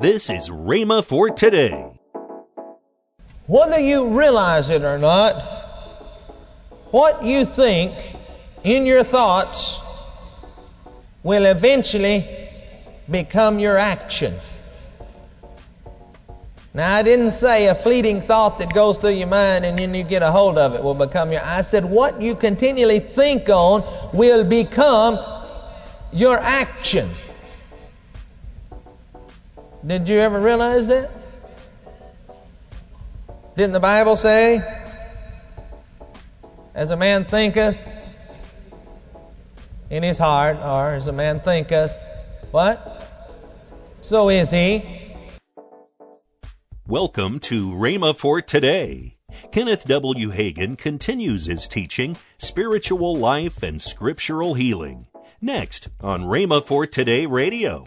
This is Rhema for today. Whether you realize it or not, what you think in your thoughts will eventually become your action. Now, I didn't say a fleeting thought that goes through your mind and then you get a hold of it will become your. I said what you continually think on will become your action. Did you ever realize that? Didn't the Bible say, as a man thinketh in his heart, or as a man thinketh, what? So is he. Welcome to Rhema for today. Kenneth W. Hagin continues his teaching, Spiritual Life and Scriptural Healing. Next on Rhema for Today Radio.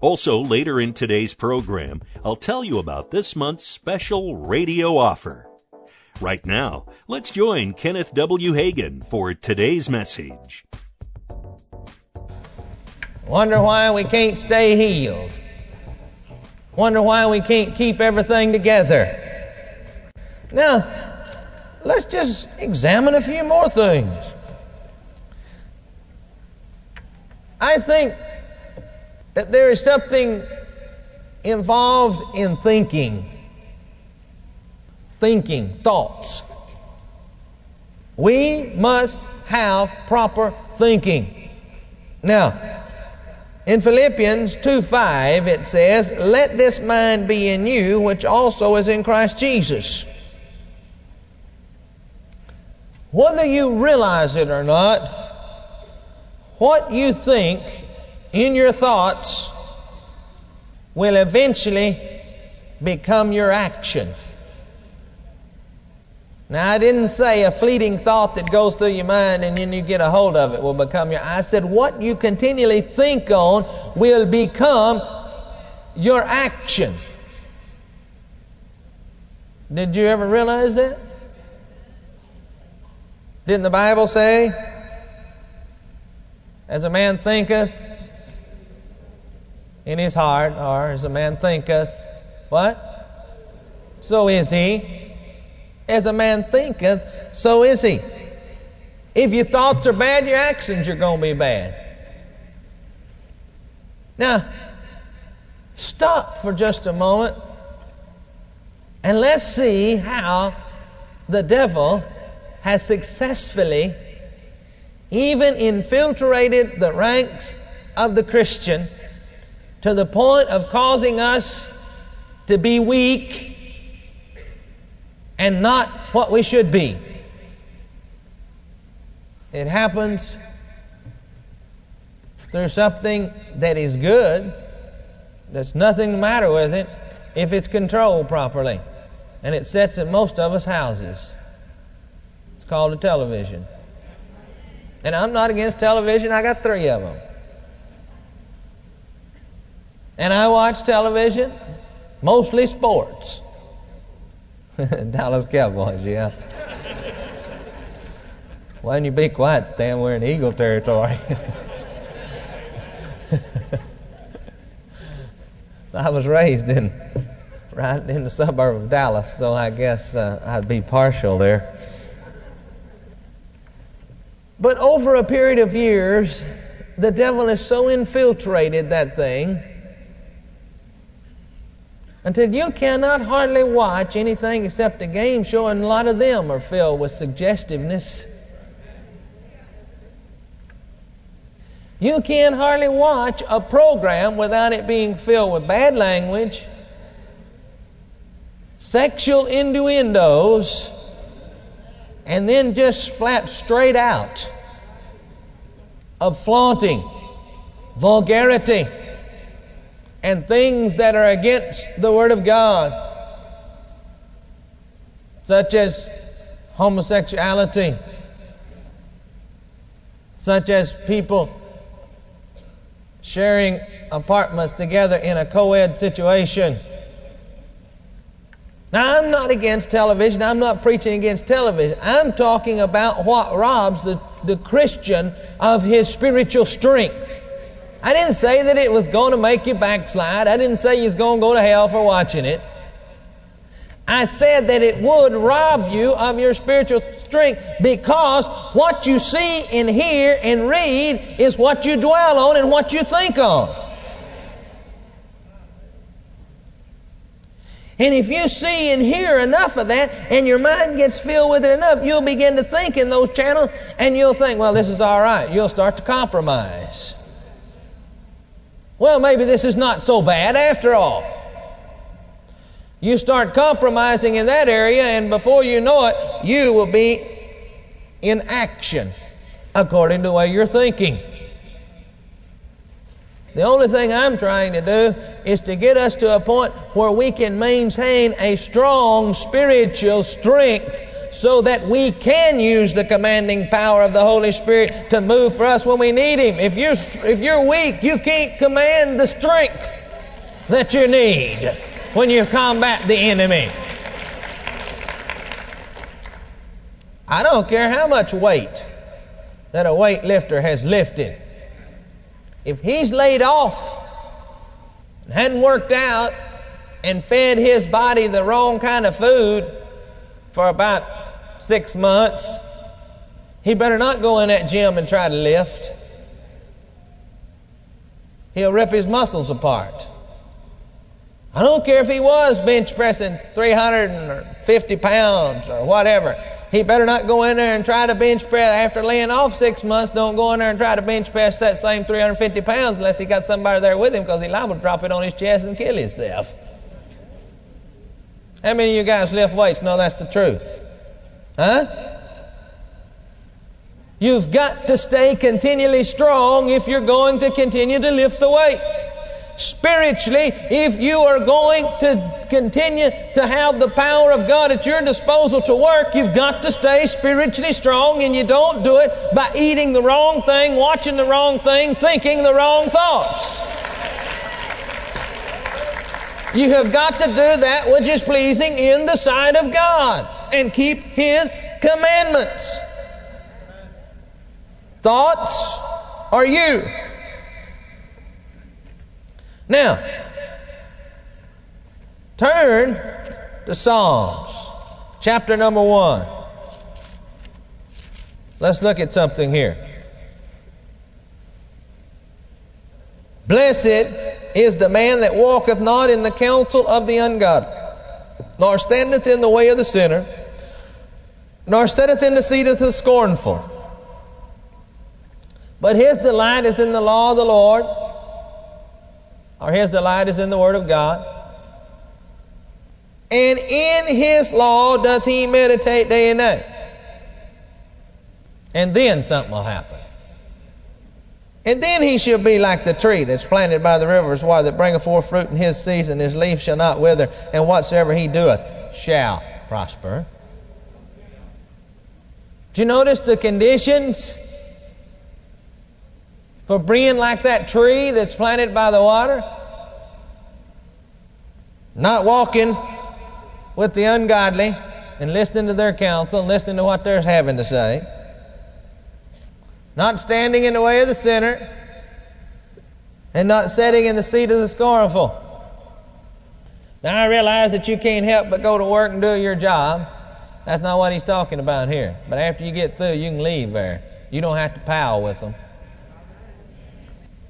Also, later in today's program, I'll tell you about this month's special radio offer. Right now, let's join Kenneth W. Hagin for today's message. Wonder why we can't stay healed. Wonder why we can't keep everything together. Now, let's just examine a few more things. I think that there is something involved in thinking. Thinking, thoughts. We must have proper thinking. Now, in Philippians 2 5, it says, Let this mind be in you, which also is in Christ Jesus. Whether you realize it or not, what you think in your thoughts will eventually become your action. Now, I didn't say a fleeting thought that goes through your mind and then you get a hold of it will become your. I said what you continually think on will become your action. Did you ever realize that? Didn't the Bible say, as a man thinketh in his heart, or as a man thinketh, what? So is he. As a man thinketh, so is he. If your thoughts are bad, your actions are going to be bad. Now, stop for just a moment and let's see how the devil has successfully even infiltrated the ranks of the Christian to the point of causing us to be weak and not what we should be. It happens through something that is good, there's nothing the matter with it if it's controlled properly. And it sits in most of us' houses. It's called a television. And I'm not against television, I got three of them. And I watch television, mostly sports. Dallas Cowboys, yeah. Why don't you be quiet, Stan? We're in Eagle territory. I was raised in right in the suburb of Dallas, so I guess uh, I'd be partial there. But over a period of years, the devil has so infiltrated that thing until you cannot hardly watch anything except a game show, and a lot of them are filled with suggestiveness. You can't hardly watch a program without it being filled with bad language, sexual innuendos, and then just flat straight out of flaunting, vulgarity and things that are against the Word of God, such as homosexuality, such as people sharing apartments together in a co ed situation. Now, I'm not against television. I'm not preaching against television. I'm talking about what robs the, the Christian of his spiritual strength. I didn't say that it was going to make you backslide. I didn't say you was going to go to hell for watching it. I said that it would rob you of your spiritual strength because what you see and hear and read is what you dwell on and what you think on. And if you see and hear enough of that and your mind gets filled with it enough, you'll begin to think in those channels and you'll think, well, this is all right. You'll start to compromise. Well, maybe this is not so bad after all. You start compromising in that area, and before you know it, you will be in action according to the way you're thinking. The only thing I'm trying to do is to get us to a point where we can maintain a strong spiritual strength so that we can use the commanding power of the Holy Spirit to move for us when we need Him. If you're, if you're weak, you can't command the strength that you need when you combat the enemy. I don't care how much weight that a weightlifter has lifted if he's laid off and hadn't worked out and fed his body the wrong kind of food for about six months, he better not go in that gym and try to lift. He'll rip his muscles apart. I don't care if he was bench pressing 350 pounds or whatever. He better not go in there and try to bench press after laying off six months. Don't go in there and try to bench press that same 350 pounds unless he got somebody there with him because he's liable to drop it on his chest and kill himself. How many of you guys lift weights No, that's the truth? Huh? You've got to stay continually strong if you're going to continue to lift the weight spiritually, if you are going to continue to have the power of God at your disposal to work, you've got to stay spiritually strong, and you don't do it by eating the wrong thing, watching the wrong thing, thinking the wrong thoughts. You have got to do that which is pleasing in the sight of God and keep His commandments. Thoughts are you. Now, turn to Psalms, chapter number one. Let's look at something here. Blessed is the man that walketh not in the counsel of the ungodly, nor standeth in the way of the sinner, nor setteth in the seat of the scornful. But his delight is in the law of the Lord or his delight is in the Word of God. And in his law doth he meditate day and night. And then something will happen. And then he shall be like the tree that's planted by the rivers water that bringeth forth fruit in his season. His leaf shall not wither, and whatsoever he doeth shall prosper. You notice the conditions for being like that tree that's planted by the water? Not walking with the ungodly and listening to their counsel and listening to what they're having to say. Not standing in the way of the sinner and not sitting in the seat of the scornful. Now, I realize that you can't help but go to work and do your job. That's not what he's talking about here. But after you get through, you can leave there. You don't have to pal with them.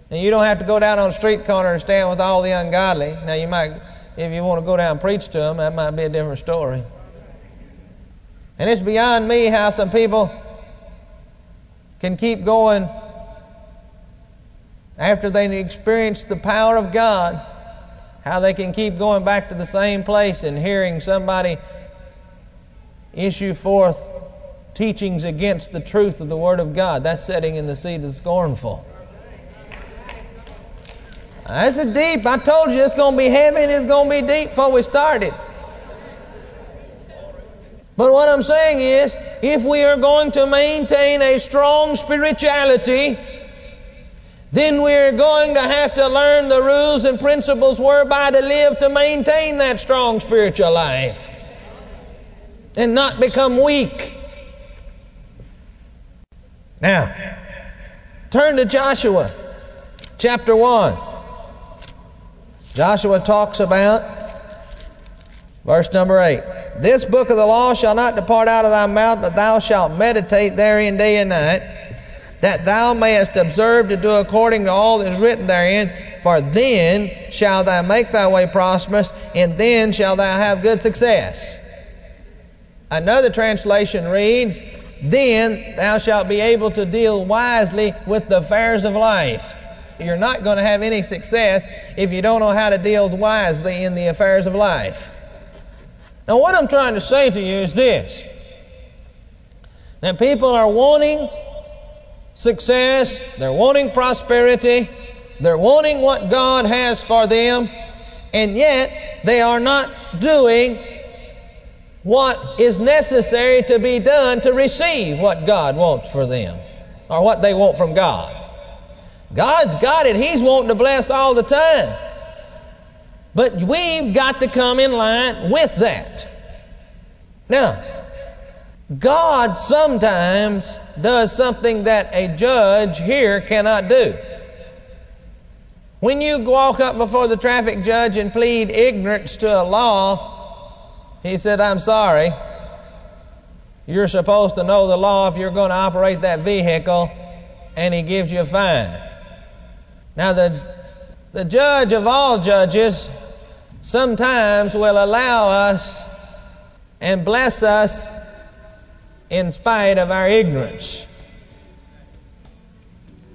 And you don't have to go down on a street corner and stand with all the ungodly. Now, you might, if you want to go down and preach to them, that might be a different story. And it's beyond me how some people can keep going after they experience the power of God, how they can keep going back to the same place and hearing somebody issue forth teachings against the truth of the Word of God. That's setting in the seed of scornful. That's a deep. I told you it's going to be heavy and it's going to be deep before we started. But what I'm saying is, if we are going to maintain a strong spirituality, then we're going to have to learn the rules and principles whereby to live to maintain that strong spiritual life and not become weak. Now, turn to Joshua chapter 1. Joshua talks about verse number 8. This book of the law shall not depart out of thy mouth, but thou shalt meditate therein day and night, that thou mayest observe to do according to all that is written therein. For then shall thou make thy way prosperous, and then shall thou have good success. Another translation reads, Then thou shalt be able to deal wisely with the affairs of life. You're not going to have any success if you don't know how to deal wisely in the affairs of life. Now, what I'm trying to say to you is this that people are wanting success, they're wanting prosperity, they're wanting what God has for them, and yet they are not doing what is necessary to be done to receive what God wants for them or what they want from God. God's got it, He's wanting to bless all the time. But we've got to come in line with that. Now, God sometimes does something that a judge here cannot do. When you walk up before the traffic judge and plead ignorance to a law, he said, I'm sorry. You're supposed to know the law if you're going to operate that vehicle, and he gives you a fine. Now, the, the judge of all judges sometimes will allow us and bless us in spite of our ignorance.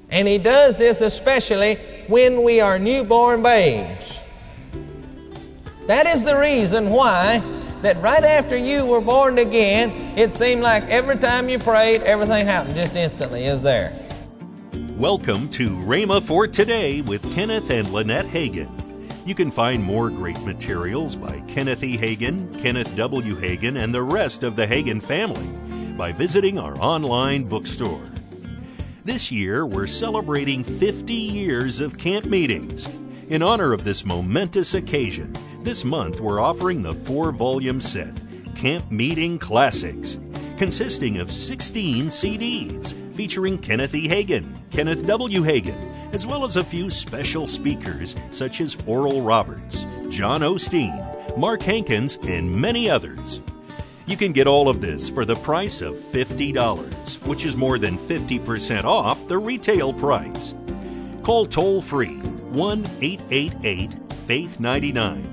And he does this especially when we are newborn babes. That is the reason why that right after you were born again, it seemed like every time you prayed, everything happened just instantly, is there. Welcome to Rhema for Today with Kenneth and Lynette Hagin. You can find more great materials by Kenneth E. Hagin, Kenneth W. Hagin, and the rest of the Hagin family by visiting our online bookstore. This year, we're celebrating 50 years of camp meetings. In honor of this momentous occasion, this month we're offering the four volume set, Camp Meeting Classics, consisting of 16 CDs featuring Kenneth E. Hagin, Kenneth W. Hagin, as well as a few special speakers such as Oral Roberts, John Osteen, Mark Hankins, and many others. You can get all of this for the price of $50, which is more than 50% off the retail price. Call toll free 1 888 Faith 99.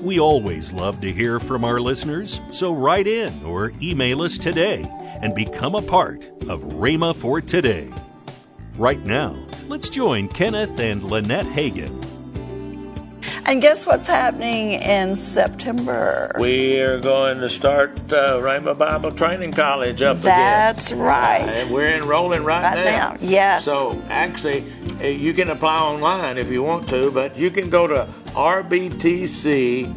We always love to hear from our listeners, so write in or email us today and become a part of Rhema for Today. Right now, let's join Kenneth and Lynette Hagin. And guess what's happening in September? We are going to start uh, Rhema Bible Training College up again. That's again. right. And we're enrolling right, Right now, yes. So actually, uh, you can apply online if you want to, but you can go to rbtc.org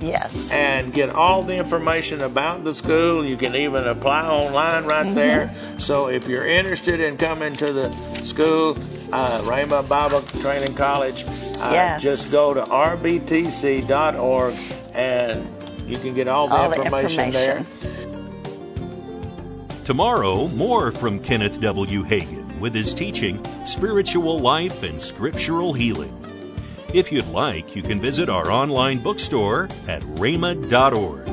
Yes. and get all the information about the school. You can even apply online right Mm-hmm. there. So if you're interested in coming to the school, uh, Rhema Bible Training College, uh, Yes. just go to rbtc.org and you can get all the, All the information, information. there. Tomorrow, more from Kenneth W. Hagin with his teaching Spiritual Life and Scriptural Healing. If you'd like, you can visit our online bookstore at rhema.org.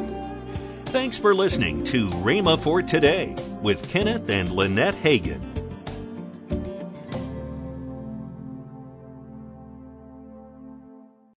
Thanks for listening to Rhema for Today with Kenneth and Lynette Hagin.